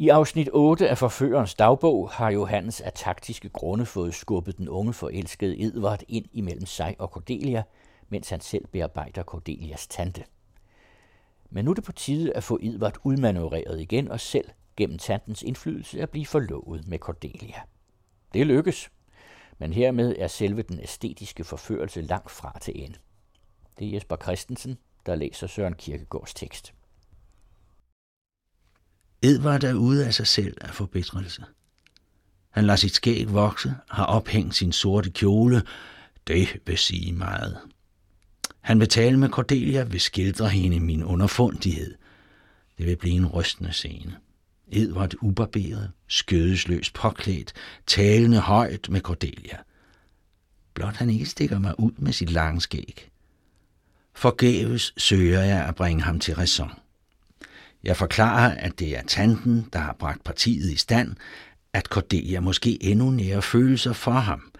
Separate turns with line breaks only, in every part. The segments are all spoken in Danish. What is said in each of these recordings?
I afsnit 8 af Forførerens dagbog har Johannes af taktiske grunde fået skubbet den unge forelskede Edvard ind imellem sig og Cordelia, mens han selv bearbejder Cordelias tante. Men nu er det på tide at få Edvard udmanøvreret igen og selv gennem tantens indflydelse at blive forlovet med Cordelia. Det lykkes, men hermed er selve den æstetiske forførelse langt fra til ende. Det er Jesper Christensen, der læser Søren Kirkegaards tekst.
Edvard er ude af sig selv af forbedrelse. Han lader sit skæg vokse, har ophængt sin sorte kjole. Det vil sige meget. Han vil tale med Cordelia, vil skildre hende min underfundighed. Det vil blive en rystende scene. Edvard ubarberet, skødesløst påklædt, talende højt med Cordelia. Blot han ikke stikker mig ud med sit lange skæg. Forgæves søger jeg at bringe ham til ræson. Jeg forklarer, at det er tanten, der har bragt partiet i stand, at Cordelia måske endnu nære følelser for ham,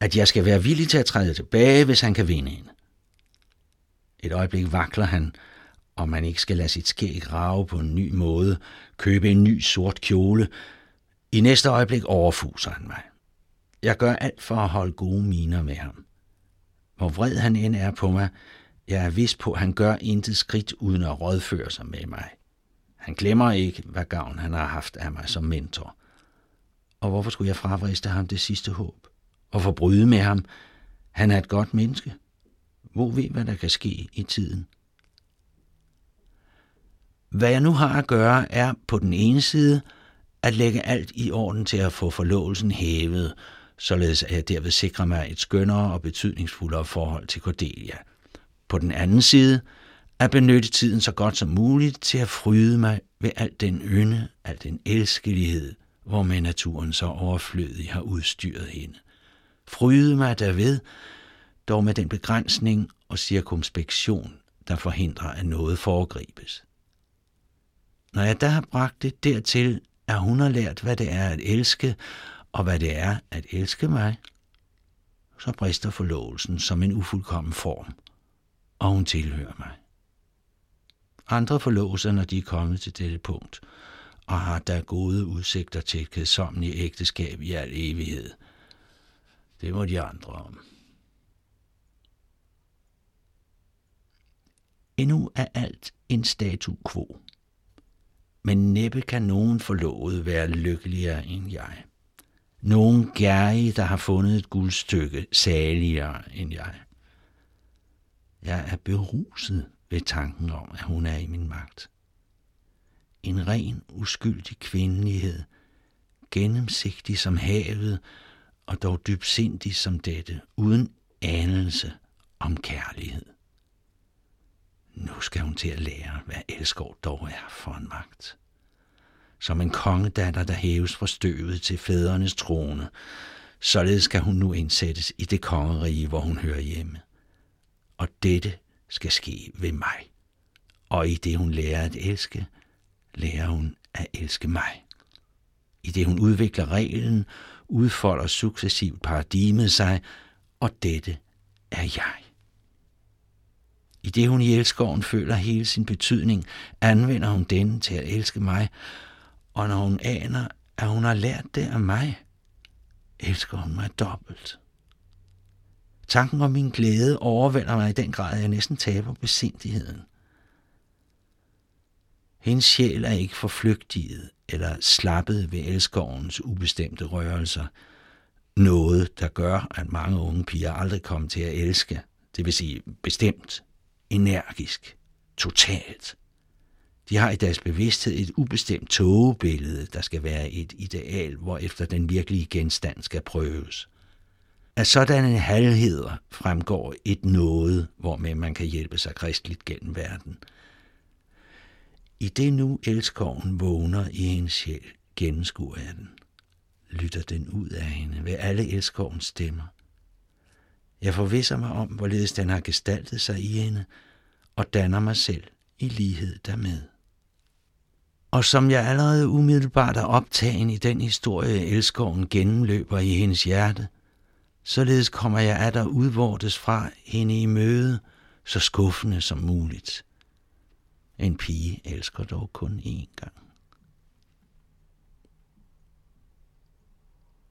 at jeg skal være villig til at træde tilbage, hvis han kan vinde hende. Et øjeblik vakler han, om man ikke skal lade sit skæg rave på en ny måde, købe en ny sort kjole. I næste øjeblik overfuser han mig. Jeg gør alt for at holde gode miner med ham. Hvor vred han end er på mig, jeg er vis på, at han gør intet skridt uden at rådføre sig med mig. Han glemmer ikke, hvad gavn han har haft af mig som mentor. Og hvorfor skulle jeg fravriste ham det sidste håb? Og forbryde med ham? Han er et godt menneske. Hvor ved, hvad der kan ske i tiden? Hvad jeg nu har at gøre, er på den ene side at lægge alt i orden til at få forlovelsen hævet, således at jeg derved sikrer mig et skønnere og betydningsfuldere forhold til Cordelia. På den anden side at benytte tiden så godt som muligt til at fryde mig ved al den ynde, al den elskelighed, hvor med naturen så overflødig har udstyret hende. Fryde mig derved, dog med den begrænsning og cirkumspektion, der forhindrer, at noget foregribes. Når jeg da har bragt det dertil, at hun har lært, hvad det er at elske, og hvad det er at elske mig, så brister forlovelsen som en ufuldkommen form, og hun tilhører mig. Andre forlover sig, når de er kommet til dette punkt, og har der gode udsigter til et kedsommeligt ægteskab i al evighed. Det må de andre om. Endnu er alt en statu quo. Men næppe kan nogen forlovet være lykkeligere end jeg. Nogen gærige, der har fundet et guldstykke, saligere end jeg. Jeg er beruset ved tanken om, at hun er i min magt. En ren, uskyldig kvindelighed, gennemsigtig som havet, og dog dybsindig som dette, uden anelse om kærlighed. Nu skal hun til at lære, hvad elskov dog er for en magt. Som en kongedatter, der hæves fra støvet til fædrenes trone, således skal hun nu indsættes i det kongerige, hvor hun hører hjemme. Og dette skal ske ved mig. Og i det hun lærer at elske, lærer hun at elske mig. I det hun udvikler reglen, udfolder successivt paradigmet sig, og dette er jeg. I det hun i elskoven føler hele sin betydning, anvender hun den til at elske mig, og når hun aner, at hun har lært det af mig, elsker hun mig dobbelt. Tanken om min glæde overvælder mig i den grad, at jeg næsten taber besindigheden. Hendes sjæl er ikke forflygtiget eller slappet ved elskovens ubestemte rørelser. Noget, der gør, at mange unge piger aldrig kommer til at elske, det vil sige bestemt, energisk, totalt. De har i deres bevidsthed et ubestemt togebillede, der skal være et ideal, hvor efter den virkelige genstand skal prøves. Af sådanne halvheder fremgår et noget, hvormed man kan hjælpe sig kristligt gennem verden. I det nu elskoven vågner i hendes sjæl, gennemskuer jeg den. Lytter den ud af hende ved alle elskovens stemmer. Jeg forvisser mig om, hvorledes den har gestaltet sig i hende, og danner mig selv i lighed dermed. Og som jeg allerede umiddelbart er optagen i den historie, elskoven gennemløber i hendes hjerte – Således kommer jeg af der udvortes fra hende i møde, så skuffende som muligt. En pige elsker dog kun én gang.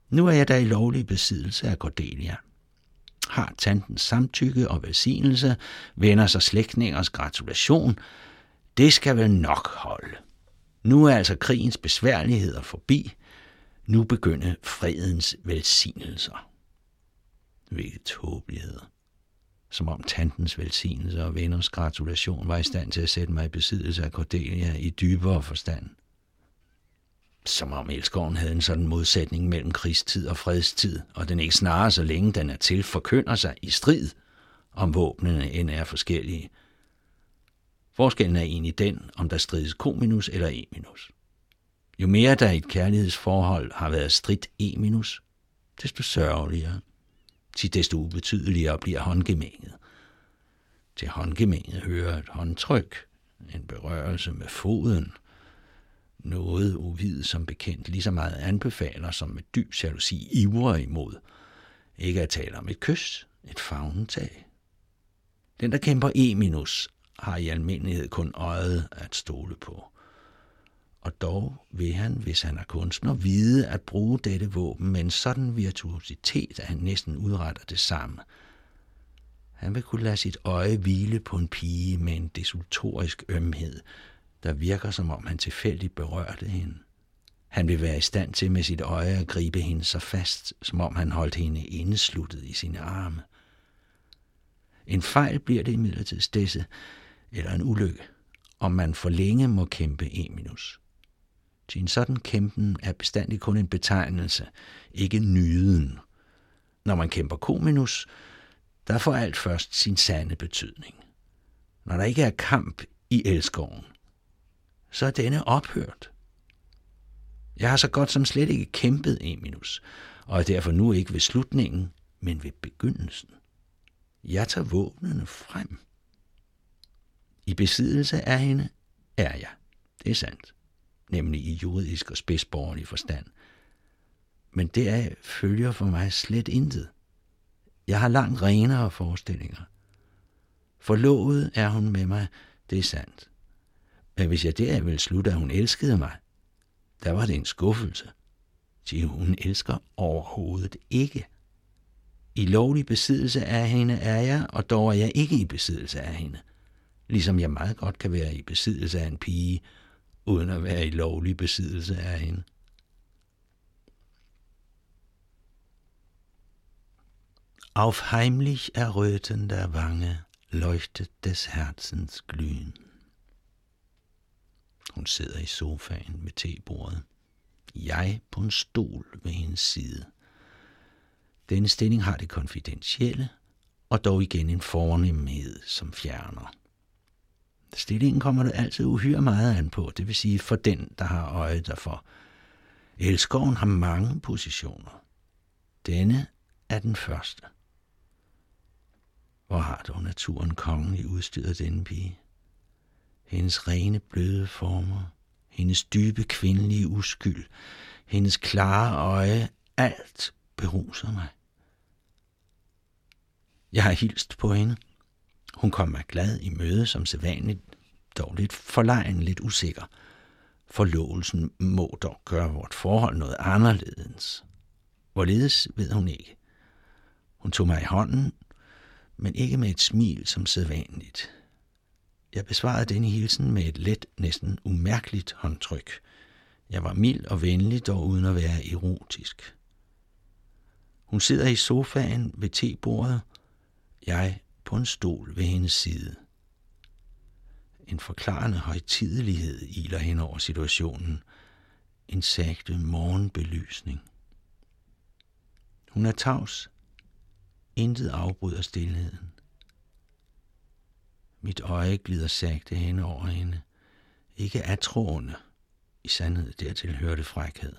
Nu er jeg da i lovlig besiddelse af Cordelia. Har tantens samtykke og velsignelse, vender sig slægtningers gratulation. Det skal vel nok holde. Nu er altså krigens besværligheder forbi. Nu begynder fredens velsignelser. Hvilket tåbeligheder. Som om tantens velsignelse og venners gratulation var i stand til at sætte mig i besiddelse af Cordelia i dybere forstand. Som om elskoven havde en sådan modsætning mellem krigstid og fredstid, og den ikke snarere så længe den er til forkynder sig i strid, om våbnene end er forskellige. Forskellen er egentlig den, om der strides kominus eller eminus. Jo mere der i et kærlighedsforhold har været stridt eminus, desto sørgeligere, til desto ubetydeligere bliver håndgemænget. Til håndgemænget hører et håndtryk, en berørelse med foden, noget uvid som bekendt lige så meget anbefaler som med dyb jalousi ivrer imod. Ikke at tale om et kys, et fagnetag. Den, der kæmper E-minus, har i almindelighed kun øjet at stole på. Og dog vil han, hvis han er kunstner, vide at bruge dette våben med en sådan virtuositet, at han næsten udretter det samme. Han vil kunne lade sit øje hvile på en pige med en desultorisk ømhed, der virker som om han tilfældigt berørte hende. Han vil være i stand til med sit øje at gribe hende så fast, som om han holdt hende indesluttet i sine arme. En fejl bliver det imidlertid stedse, eller en ulykke, om man for længe må kæmpe Eminus. minus. Til en sådan kæmpen er bestandig kun en betegnelse, ikke nyden. Når man kæmper kominus, der får alt først sin sande betydning. Når der ikke er kamp i elskoven, så er denne ophørt. Jeg har så godt som slet ikke kæmpet Eminus, minus, og er derfor nu ikke ved slutningen, men ved begyndelsen. Jeg tager våbnene frem. I besiddelse af hende er jeg. Det er sandt. Nemlig i juridisk og spidsborgerlig forstand. Men det er følger for mig slet intet. Jeg har langt renere forestillinger. Forlovet er hun med mig, det er sandt. Men hvis jeg deraf ville slutte, at hun elskede mig, der var det en skuffelse. Til hun elsker overhovedet ikke. I lovlig besiddelse af hende er jeg, og dog er jeg ikke i besiddelse af hende. Ligesom jeg meget godt kan være i besiddelse af en pige, uden at være i lovlig besiddelse af hende. Auf heimlich errötender Wange leuchtet des Herzens glühen. Hun sidder i sofaen med tebordet. Jeg på en stol ved hendes side. Denne stilling har det konfidentielle, og dog igen en fornemhed, som fjerner. Stillingen kommer det altid uhyre meget an på, det vil sige for den, der har øje derfor. Elskoven har mange positioner. Denne er den første. Hvor har dog naturen kongen i udstyret denne pige? hendes rene bløde former, hendes dybe kvindelige uskyld, hendes klare øje, alt beruser mig. Jeg har hilst på hende. Hun kom mig glad i møde som sædvanligt, dog lidt forlegen, lidt usikker. Forlovelsen må dog gøre vort forhold noget anderledes. Hvorledes ved hun ikke. Hun tog mig i hånden, men ikke med et smil som sædvanligt. Jeg besvarede denne hilsen med et let, næsten umærkeligt håndtryk. Jeg var mild og venlig, dog uden at være erotisk. Hun sidder i sofaen ved tebordet, jeg på en stol ved hendes side. En forklarende højtidelighed iler hen over situationen. En sagte morgenbelysning. Hun er tavs. Intet afbryder stillheden. Mit øje glider sagte hen over hende. Ikke atroende. I sandhed dertil hørte frækhed.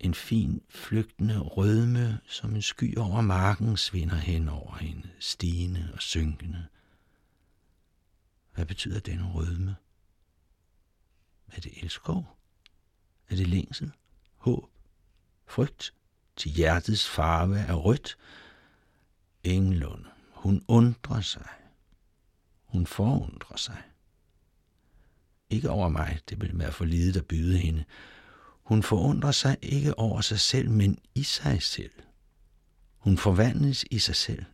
En fin, flygtende rødme, som en sky over marken, svinder hen over hende, stigende og synkende. Hvad betyder denne rødme? Er det elskov? Er det længsel? Håb? Frygt? Til hjertets farve er rødt? Ingenlunde. Hun undrer sig. Hun forundrer sig. Ikke over mig, det vil være for lidet at byde hende. Hun forundrer sig ikke over sig selv, men i sig selv. Hun forvandles i sig selv.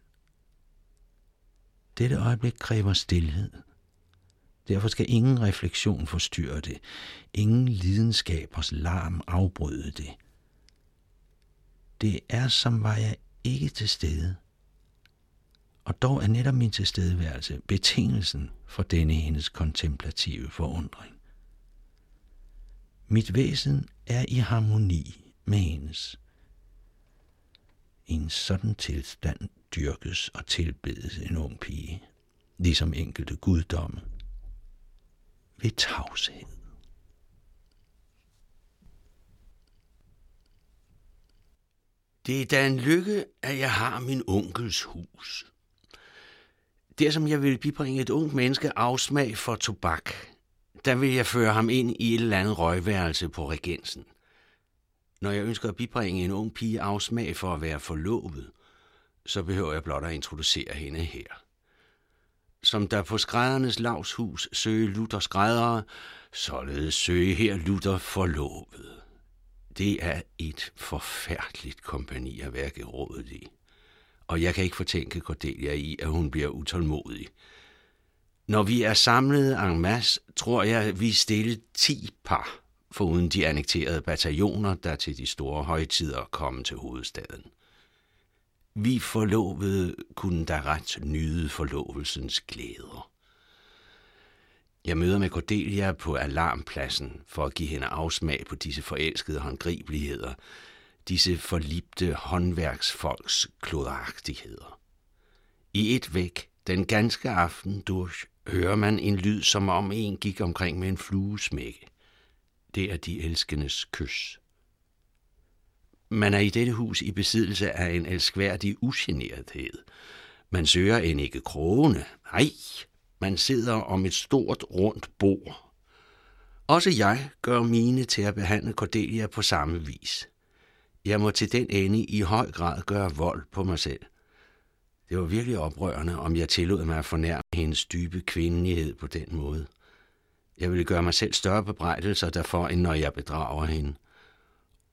Dette øjeblik kræver stillhed. Derfor skal ingen refleksion forstyrre det. Ingen lidenskabers larm afbryde det. Det er som var jeg ikke til stede. Og dog er netop min tilstedeværelse betingelsen for denne hendes kontemplative forundring. Mit væsen er i harmoni med hendes. I en sådan tilstand dyrkes og tilbedes en ung pige, ligesom enkelte guddomme, ved tavshed. Det er da en lykke, at jeg har min onkels hus. Der som jeg vil bibringe et ungt menneske afsmag for tobak, der vil jeg føre ham ind i et eller andet røgværelse på regensen. Når jeg ønsker at bibringe en ung pige afsmag for at være forlovet, så behøver jeg blot at introducere hende her. Som der på skræddernes lavshus søge Luther skræddere, således søge her Luther forlovet. Det er et forfærdeligt kompani at være gerådet i. Og jeg kan ikke fortænke Cordelia i, at hun bliver utålmodig. Når vi er samlet en masse, tror jeg, vi stille ti par, foruden de annekterede bataljoner, der til de store højtider kommer til hovedstaden. Vi forlovede kunne da ret nyde forlovelsens glæder. Jeg møder med Cordelia på alarmpladsen for at give hende afsmag på disse forelskede håndgribeligheder, disse forlipte håndværksfolks klodagtigheder. I et væk, den ganske aften durch, hører man en lyd, som om en gik omkring med en fluesmække. Det er de elskendes kys. Man er i dette hus i besiddelse af en elskværdig ugenerethed. Man søger en ikke krone. Nej, man sidder om et stort rundt bord. Også jeg gør mine til at behandle Cordelia på samme vis. Jeg må til den ende i høj grad gøre vold på mig selv. Det var virkelig oprørende, om jeg tillod mig at fornærme hendes dybe kvindelighed på den måde. Jeg ville gøre mig selv større bebrejdelser derfor, end når jeg bedrager hende.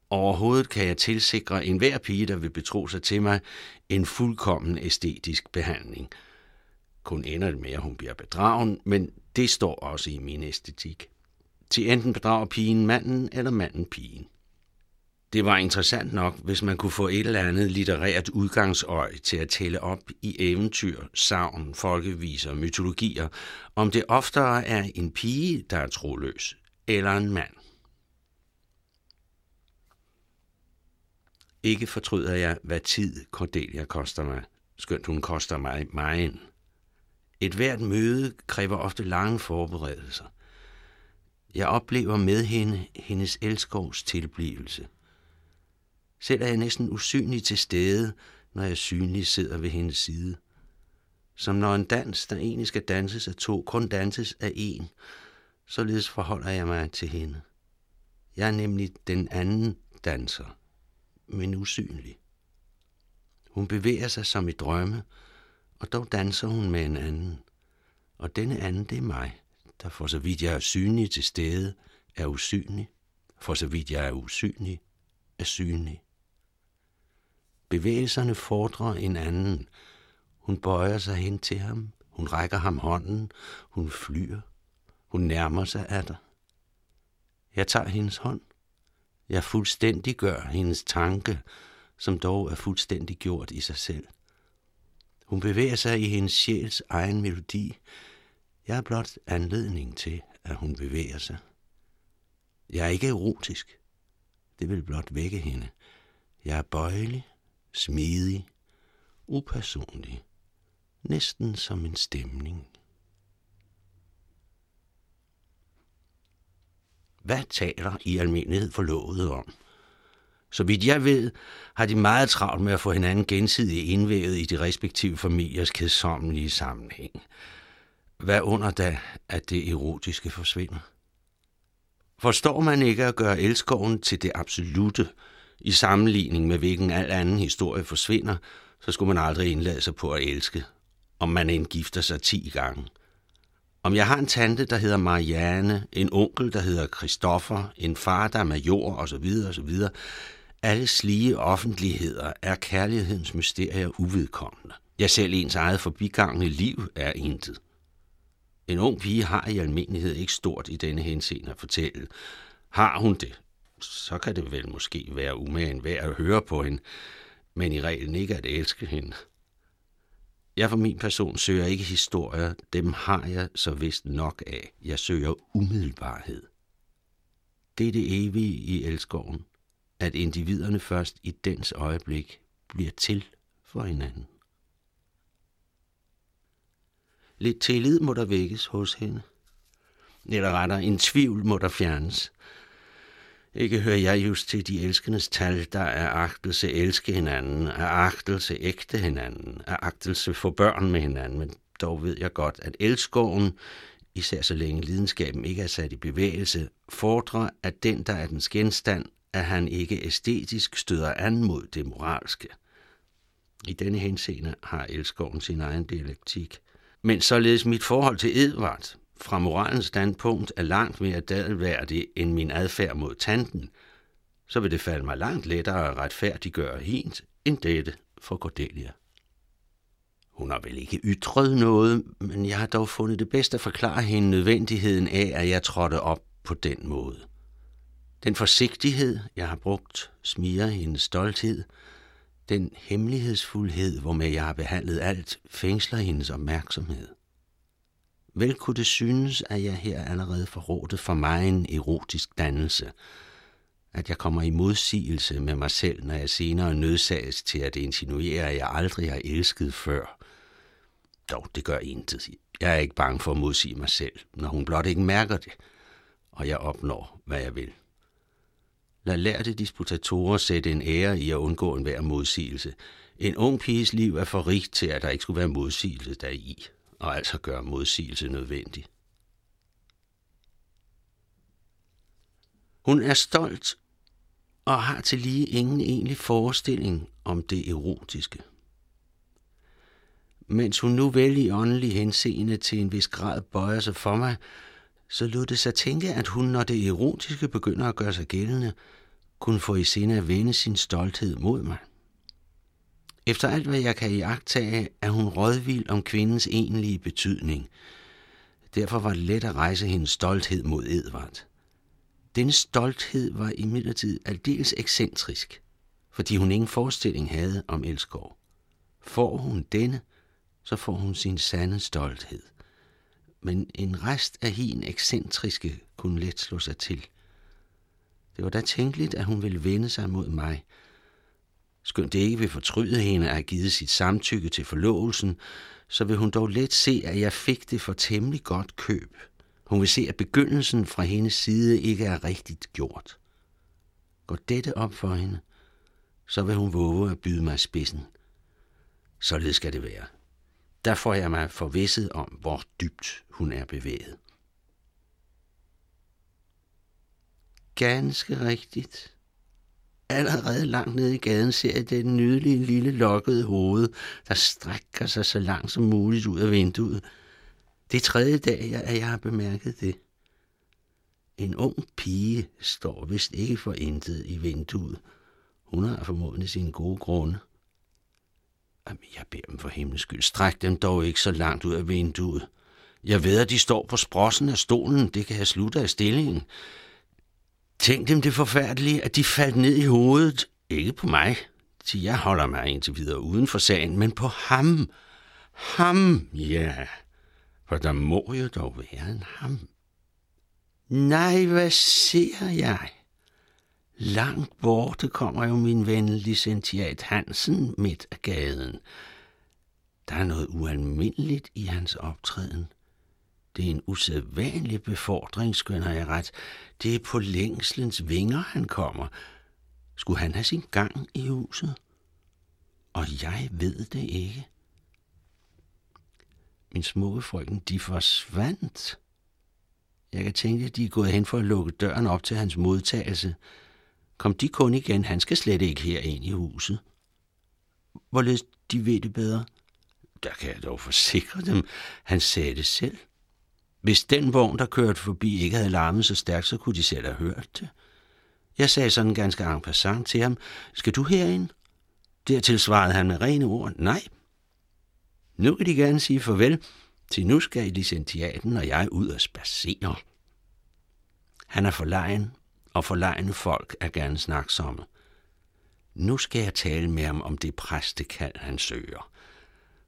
Overhovedet kan jeg tilsikre enhver pige, der vil betro sig til mig, en fuldkommen æstetisk behandling. Kun ender det med, at hun bliver bedragen, men det står også i min æstetik. Til enten bedrager pigen manden, eller manden pigen. Det var interessant nok, hvis man kunne få et eller andet litterært udgangsøj til at tælle op i eventyr, savn, folkeviser, mytologier, om det oftere er en pige, der er troløs, eller en mand. Ikke fortryder jeg, hvad tid Cordelia koster mig, skønt hun koster mig meget. Et hvert møde kræver ofte lange forberedelser. Jeg oplever med hende hendes elskovs tilblivelse – selv er jeg næsten usynlig til stede, når jeg synlig sidder ved hendes side. Som når en dans, der egentlig skal danses af to, kun danses af en, således forholder jeg mig til hende. Jeg er nemlig den anden danser, men usynlig. Hun bevæger sig som i drømme, og dog danser hun med en anden. Og denne anden, det er mig, der for så vidt jeg er synlig til stede, er usynlig. For så vidt jeg er usynlig, er synlig. Bevægelserne fordrer en anden. Hun bøjer sig hen til ham. Hun rækker ham hånden. Hun flyr. Hun nærmer sig af dig. Jeg tager hendes hånd. Jeg fuldstændig gør hendes tanke, som dog er fuldstændig gjort i sig selv. Hun bevæger sig i hendes sjæls egen melodi. Jeg er blot anledning til, at hun bevæger sig. Jeg er ikke erotisk. Det vil blot vække hende. Jeg er bøjelig, smidig, upersonlig, næsten som en stemning. Hvad taler i almindelighed forlovet om? Så vidt jeg ved, har de meget travlt med at få hinanden gensidigt indvævet i de respektive familiers kedsommelige sammenhæng. Hvad under da, at det erotiske forsvinder? Forstår man ikke at gøre elskoven til det absolute, i sammenligning med hvilken al anden historie forsvinder, så skulle man aldrig indlade sig på at elske, om man indgifter sig ti gange. Om jeg har en tante, der hedder Marianne, en onkel, der hedder Christoffer, en far, der er major osv. osv., alle slige offentligheder er kærlighedens mysterier uvedkommende. Jeg selv ens eget forbigangende liv er intet. En ung pige har i almindelighed ikke stort i denne henseende at fortælle. Har hun det, så kan det vel måske være umagen værd at høre på hende, men i reglen ikke at elske hende. Jeg for min person søger ikke historier, dem har jeg så vist nok af. Jeg søger umiddelbarhed. Det er det evige i elskoven, at individerne først i dens øjeblik bliver til for hinanden. Lidt tillid må der vækkes hos hende. Eller rettere, en tvivl må der fjernes. Ikke hører jeg just til de elskendes tal, der er agtelse elske hinanden, er agtelse ægte hinanden, er agtelse for børn med hinanden, men dog ved jeg godt, at elskoven, især så længe lidenskaben ikke er sat i bevægelse, fordrer, at den, der er dens genstand, at han ikke æstetisk støder an mod det moralske. I denne henseende har elskoven sin egen dialektik. Men således mit forhold til Edvard, fra moralens standpunkt er langt mere dadelværdig end min adfærd mod tanten, så vil det falde mig langt lettere at retfærdiggøre hent end dette for Cordelia. Hun har vel ikke ytret noget, men jeg har dog fundet det bedst at forklare hende nødvendigheden af, at jeg trådte op på den måde. Den forsigtighed, jeg har brugt, smiger hendes stolthed. Den hemmelighedsfuldhed, hvormed jeg har behandlet alt, fængsler hendes opmærksomhed. Vel kunne det synes, at jeg her allerede forrådte for mig en erotisk dannelse, at jeg kommer i modsigelse med mig selv, når jeg senere nødsages til at insinuere, at jeg aldrig har elsket før. Dog, det gør intet. Jeg er ikke bange for at modsige mig selv, når hun blot ikke mærker det, og jeg opnår, hvad jeg vil. Lad lærte disputatorer sætte en ære i at undgå enhver modsigelse. En ung piges liv er for rigt til, at der ikke skulle være modsigelse deri og altså gøre modsigelse nødvendig. Hun er stolt og har til lige ingen egentlig forestilling om det erotiske. Mens hun nu vel i åndelig henseende til en vis grad bøjer sig for mig, så lod det sig tænke, at hun, når det erotiske begynder at gøre sig gældende, kunne få i sinde at vende sin stolthed mod mig. Efter alt, hvad jeg kan iagtage, er hun rådvild om kvindens egentlige betydning. Derfor var det let at rejse hendes stolthed mod Edvard. Denne stolthed var imidlertid aldeles ekscentrisk, fordi hun ingen forestilling havde om Elskov. Får hun denne, så får hun sin sande stolthed. Men en rest af hin ekscentriske kunne let slå sig til. Det var da tænkeligt, at hun ville vende sig mod mig – Skønt det ikke vil fortryde hende at have givet sit samtykke til forlovelsen, så vil hun dog let se, at jeg fik det for temmelig godt køb. Hun vil se, at begyndelsen fra hendes side ikke er rigtigt gjort. Går dette op for hende, så vil hun våge at byde mig spidsen. Således skal det være. Der får jeg mig forvisset om, hvor dybt hun er bevæget. Ganske rigtigt. Allerede langt nede i gaden ser jeg det nydelige lille lokkede hoved, der strækker sig så langt som muligt ud af vinduet. Det er tredje dag, at jeg har bemærket det. En ung pige står vist ikke for intet i vinduet. Hun har formodentlig sin gode grunde. Jamen, jeg beder dem for himmels skyld. Stræk dem dog ikke så langt ud af vinduet. Jeg ved, at de står på sprossen af stolen. Det kan jeg slutte af stillingen. Tænk dem det forfærdelige, at de faldt ned i hovedet. Ikke på mig, til jeg holder mig indtil videre uden for sagen, men på ham. Ham, ja. For der må jo dog være en ham. Nej, hvad ser jeg? Langt borte kommer jo min ven licentiat Hansen midt af gaden. Der er noget ualmindeligt i hans optræden. Det er en usædvanlig befordring, skønner jeg ret. Det er på længslens vinger, han kommer. Skulle han have sin gang i huset? Og jeg ved det ikke. Min smukke frøken, de forsvandt. Jeg kan tænke, at de er gået hen for at lukke døren op til hans modtagelse. Kom de kun igen, han skal slet ikke her ind i huset. Hvorledes de ved det bedre? Der kan jeg dog forsikre dem, han sagde det selv. Hvis den vogn, der kørte forbi, ikke havde larmet så stærkt, så kunne de selv have hørt det. Jeg sagde sådan ganske en passant til ham, skal du herind? Dertil svarede han med rene ord, nej. Nu vil de gerne sige farvel, til nu skal licentiaten og jeg ud og spacere. Han er forlegen, og forlegne folk er gerne snaksomme. Nu skal jeg tale med ham om det præstekald, han søger.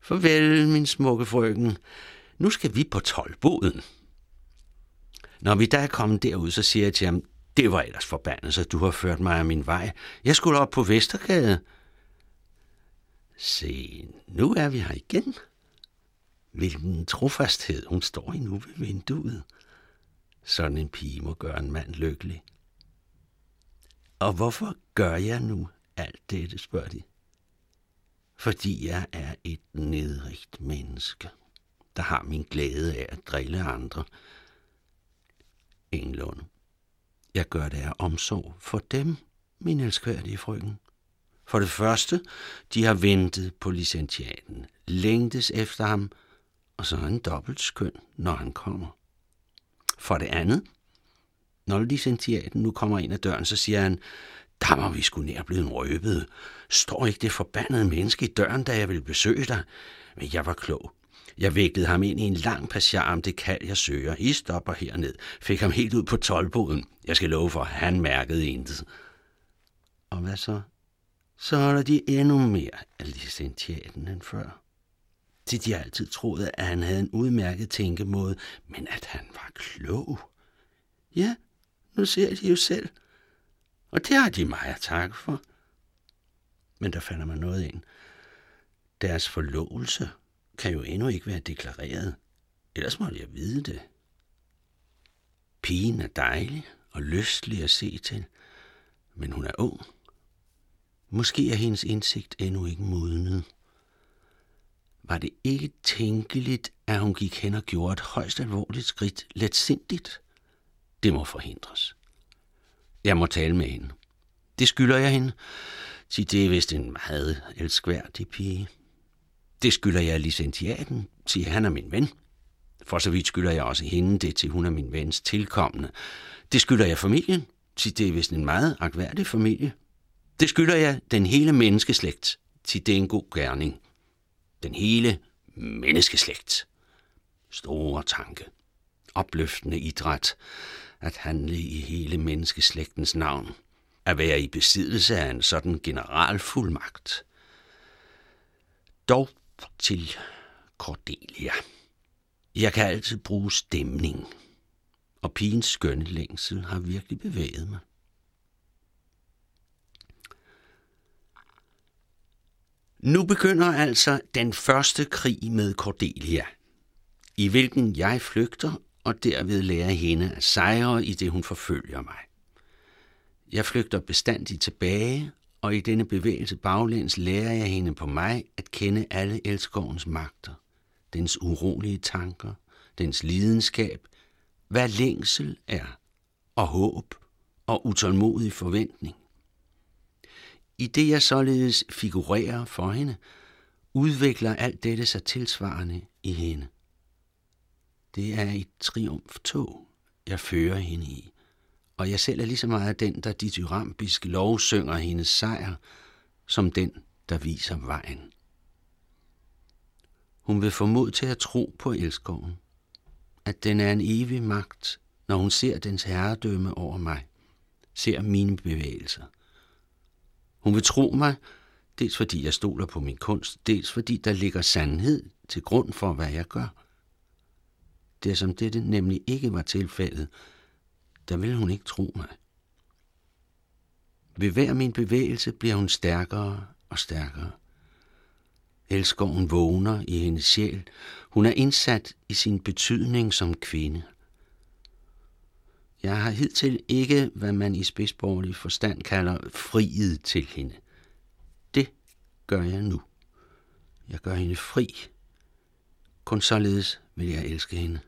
Farvel, min smukke frøken. Nu skal vi på tolvboden. Når vi da er kommet derud, så siger jeg til ham, det var ellers forbandet, så du har ført mig af min vej. Jeg skulle op på Vestergade. Se, nu er vi her igen. Hvilken trofasthed, hun står i nu ved vinduet. Sådan en pige må gøre en mand lykkelig. Og hvorfor gør jeg nu alt dette, spørger de. Fordi jeg er et nedrigt menneske, der har min glæde af at drille andre. Englund. Jeg gør det af omsorg for dem, min elskværdige frøken. For det første, de har ventet på licentiaten, længtes efter ham, og så er han dobbelt skøn, når han kommer. For det andet, når licentiaten nu kommer ind ad døren, så siger han, der var vi skulle nær blevet røbet. Står ikke det forbandede menneske i døren, da jeg ville besøge dig? Men jeg var klog. Jeg vækkede ham ind i en lang passage om det kald, jeg søger. I stopper herned. Fik ham helt ud på tolvboden. Jeg skal love for, han mærkede intet. Og hvad så? Så holder de endnu mere af licentiaten end før. Til de altid troede, at han havde en udmærket tænkemåde, men at han var klog. Ja, nu ser de jo selv. Og det har de mig at takke for. Men der falder mig noget ind. Deres forlovelse kan jo endnu ikke være deklareret. Ellers måtte jeg vide det. Pigen er dejlig og lystelig at se til, men hun er ung. Måske er hendes indsigt endnu ikke modnet. Var det ikke tænkeligt, at hun gik hen og gjorde et højst alvorligt skridt let sindigt? Det må forhindres. Jeg må tale med hende. Det skylder jeg hende. Sig, det er vist en meget elskværdig pige. Det skylder jeg licentiaten, Sig, han er min ven. For så vidt skylder jeg også hende det, til hun er min vens tilkommende. Det skylder jeg familien. til det er vist en meget akværdig familie. Det skylder jeg den hele menneskeslægt. til det er en god gerning. Den hele menneskeslægt. Store tanke. Opløftende idræt at handle i hele menneskeslægtens navn, at være i besiddelse af en sådan generalfuldmagt. Dog til Cordelia. Jeg kan altid bruge stemning, og pigens skønne længsel har virkelig bevæget mig. Nu begynder altså den første krig med Cordelia, i hvilken jeg flygter og derved lærer hende at sejre i det, hun forfølger mig. Jeg flygter bestandigt tilbage, og i denne bevægelse baglæns lærer jeg hende på mig at kende alle elskovens magter, dens urolige tanker, dens lidenskab, hvad længsel er, og håb og utålmodig forventning. I det jeg således figurerer for hende, udvikler alt dette sig tilsvarende i hende. Det er et triumftog, jeg fører hende i. Og jeg selv er lige så meget den, der dityrampisk lovsynger hendes sejr, som den, der viser vejen. Hun vil få mod til at tro på elskoven, at den er en evig magt, når hun ser dens herredømme over mig, ser mine bevægelser. Hun vil tro mig, dels fordi jeg stoler på min kunst, dels fordi der ligger sandhed til grund for, hvad jeg gør – det som dette nemlig ikke var tilfældet, der vil hun ikke tro mig. Ved hver min bevægelse bliver hun stærkere og stærkere. Elskoven vågner i hendes sjæl. Hun er indsat i sin betydning som kvinde. Jeg har hidtil ikke, hvad man i spidsborgerlig forstand kalder friet til hende. Det gør jeg nu. Jeg gør hende fri. Kun således vil jeg elske hende.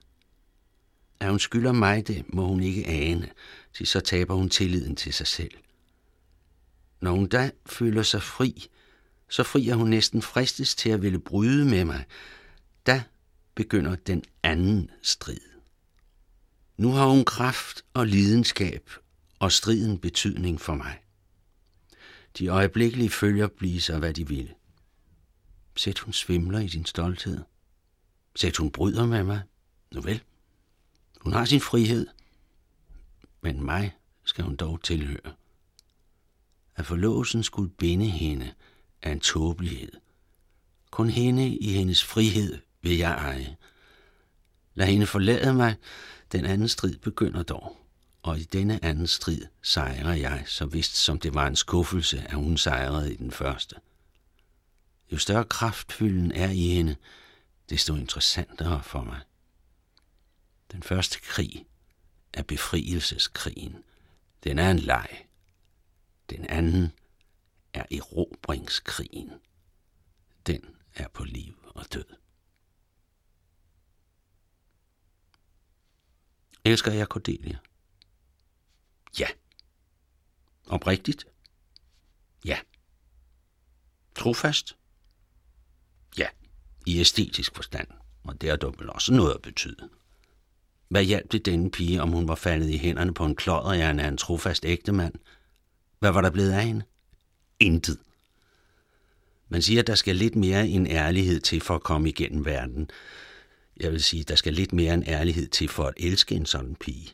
At hun skylder mig det, må hun ikke ane, til så taber hun tilliden til sig selv. Når hun da føler sig fri, så fri er hun næsten fristes til at ville bryde med mig. Da begynder den anden strid. Nu har hun kraft og lidenskab og striden betydning for mig. De øjeblikkelige følger blive sig, hvad de ville. Sæt hun svimler i din stolthed. Sæt hun bryder med mig. Nu vel. Hun har sin frihed. Men mig skal hun dog tilhøre. At forlåsen skulle binde hende er en tåbelighed. Kun hende i hendes frihed vil jeg eje. Lad hende forlade mig, den anden strid begynder dog. Og i denne anden strid sejrer jeg, så vist som det var en skuffelse, at hun sejrede i den første. Jo større kraftfylden er i hende, desto interessantere for mig. Den første krig er befrielseskrigen. Den er en leg. Den anden er erobringskrigen. Den er på liv og død. Elsker jeg Cordelia? Ja. Oprigtigt? Ja. Trofast? Ja, i æstetisk forstand, og det har dog vel også noget at betyde. Hvad hjalp det denne pige, om hun var faldet i hænderne på en klodderjern af en trofast ægtemand? Hvad var der blevet af hende? Intet. Man siger, at der skal lidt mere en ærlighed til for at komme igennem verden. Jeg vil sige, at der skal lidt mere en ærlighed til for at elske en sådan pige.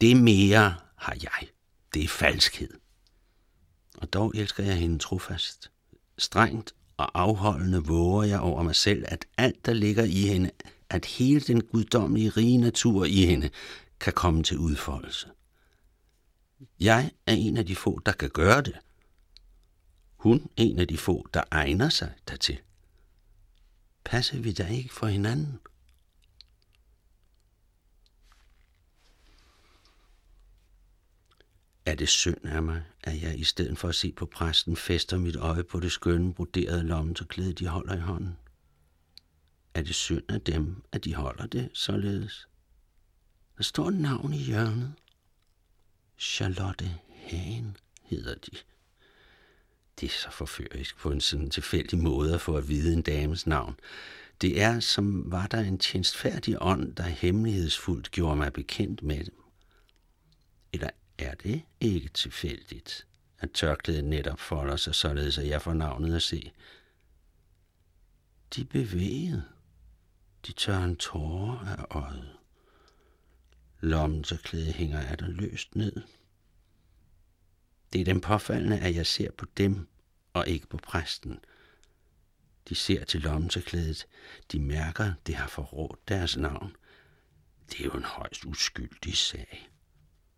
Det mere har jeg. Det er falskhed. Og dog elsker jeg hende trofast. Strengt og afholdende våger jeg over mig selv, at alt, der ligger i hende, at hele den guddommelige rige natur i hende, kan komme til udfoldelse. Jeg er en af de få, der kan gøre det. Hun en af de få, der egner sig dertil. Passer vi da ikke for hinanden? Er det synd af mig, at jeg i stedet for at se på præsten, fester mit øje på det skønne broderede lommetørklæde, de holder i hånden? Er det synd af dem, at de holder det således? Der står et navn i hjørnet. Charlotte Hagen hedder de. Det er så forførisk på en sådan tilfældig måde at få at vide en dames navn. Det er, som var der en tjenstfærdig ånd, der hemmelighedsfuldt gjorde mig bekendt med dem. Eller er det ikke tilfældigt, at tørklædet netop folder sig således, at jeg får navnet at se? De bevægede. De tør en tårer af øjet. Lommen så klæde hænger af der løst ned. Det er den påfaldende, at jeg ser på dem og ikke på præsten. De ser til lommen klædet. De mærker, det har forrådt deres navn. Det er jo en højst uskyldig sag.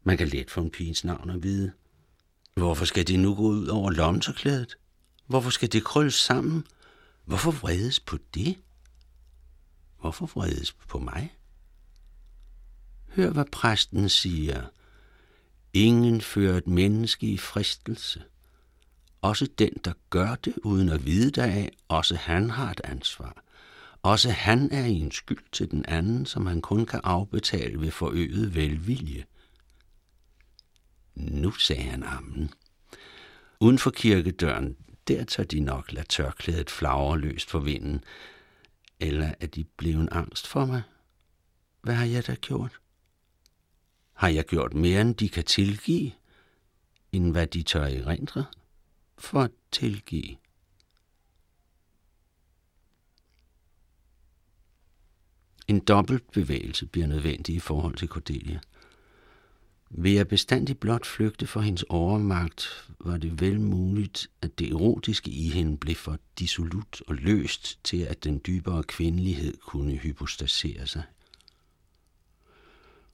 Man kan let få en pigens navn at vide. Hvorfor skal det nu gå ud over lommetørklædet? Hvorfor skal det krølles sammen? Hvorfor vredes på det? Hvorfor vredes på mig? Hør, hvad præsten siger. Ingen fører et menneske i fristelse. Også den, der gør det uden at vide deraf, også han har et ansvar. Også han er i en skyld til den anden, som han kun kan afbetale ved forøget velvilje. Nu sagde han ammen. Uden for kirkedøren, der tager de nok lade tørklædet flagre løst for vinden. Eller er de blevet angst for mig? Hvad har jeg da gjort? Har jeg gjort mere, end de kan tilgive, end hvad de tør erindre for at tilgive? En dobbelt bevægelse bliver nødvendig i forhold til Cordelia – ved jeg bestandig blot flygte for hendes overmagt, var det vel muligt, at det erotiske i hende blev for dissolut og løst til, at den dybere kvindelighed kunne hypostasere sig.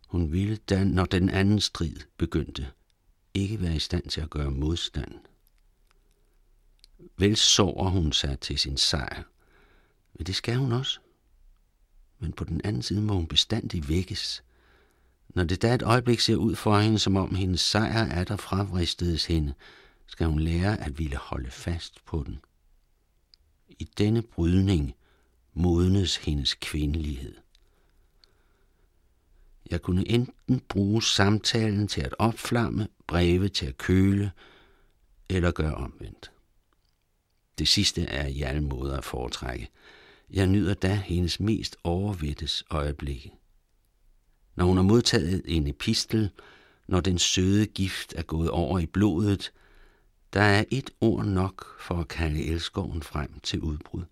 Hun ville da, når den anden strid begyndte, ikke være i stand til at gøre modstand. Vel sover hun sig til sin sejr, men det skal hun også. Men på den anden side må hun bestandig vækkes – når det da et øjeblik ser ud for hende, som om hendes sejr er der fravristedes hende, skal hun lære at ville holde fast på den. I denne brydning modnes hendes kvindelighed. Jeg kunne enten bruge samtalen til at opflamme, breve til at køle, eller gøre omvendt. Det sidste er i alle måder at foretrække. Jeg nyder da hendes mest overvættes øjeblikke. Når hun har modtaget en epistel, når den søde gift er gået over i blodet, der er et ord nok for at kalde elskoven frem til udbrud.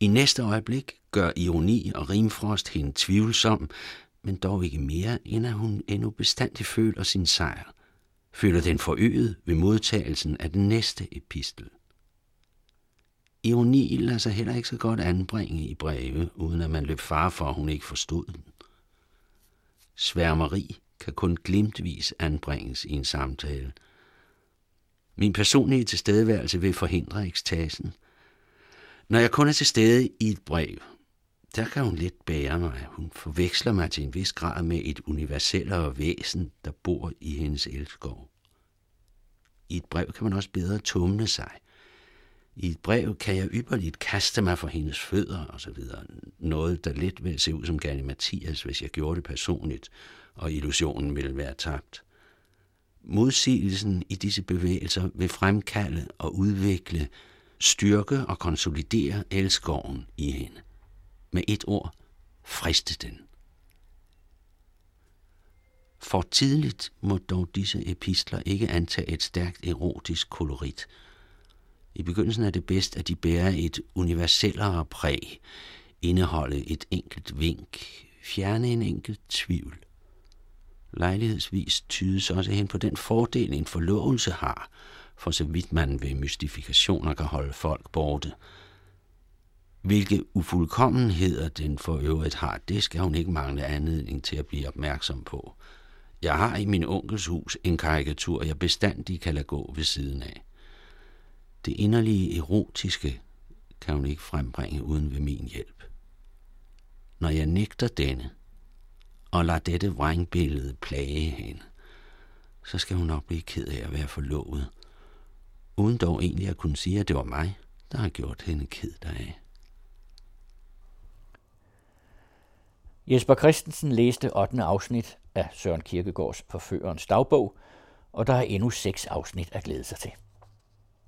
I næste øjeblik gør ironi og rimfrost hende tvivlsom, men dog ikke mere, end at hun endnu bestandig føler sin sejr. Føler den forøget ved modtagelsen af den næste epistel. Ironi lader sig heller ikke så godt anbringe i breve, uden at man løb far for, at hun ikke forstod den. Sværmeri kan kun glimtvis anbringes i en samtale. Min personlige tilstedeværelse vil forhindre ekstasen. Når jeg kun er til stede i et brev, der kan hun lidt bære mig. Hun forveksler mig til en vis grad med et universellere væsen, der bor i hendes elskov. I et brev kan man også bedre tumle sig. I et brev kan jeg ypperligt kaste mig for hendes fødder og så videre. Noget, der let vil se ud som Gerne Mathias, hvis jeg gjorde det personligt, og illusionen ville være tabt. Modsigelsen i disse bevægelser vil fremkalde og udvikle, styrke og konsolidere elskoven i hende. Med et ord, friste den. For tidligt må dog disse epistler ikke antage et stærkt erotisk kolorit. I begyndelsen er det bedst, at de bærer et universellere præg, indeholde et enkelt vink, fjerne en enkelt tvivl. Lejlighedsvis tydes også hen på den fordel, en forlovelse har, for så vidt man ved mystifikationer kan holde folk borte – hvilke ufuldkommenheder den for øvrigt har, det skal hun ikke mangle anledning til at blive opmærksom på. Jeg har i min onkels hus en karikatur, jeg bestandig kan lade gå ved siden af. Det inderlige erotiske kan hun ikke frembringe uden ved min hjælp. Når jeg nægter denne, og lader dette vrængbillede plage hende, så skal hun nok blive ked af at være forlovet, uden dog egentlig at kunne sige, at det var mig, der har gjort hende ked deraf.
Jesper Christensen læste 8. afsnit af Søren Kierkegaards Forførerens dagbog, og der er endnu seks afsnit at glæde sig til.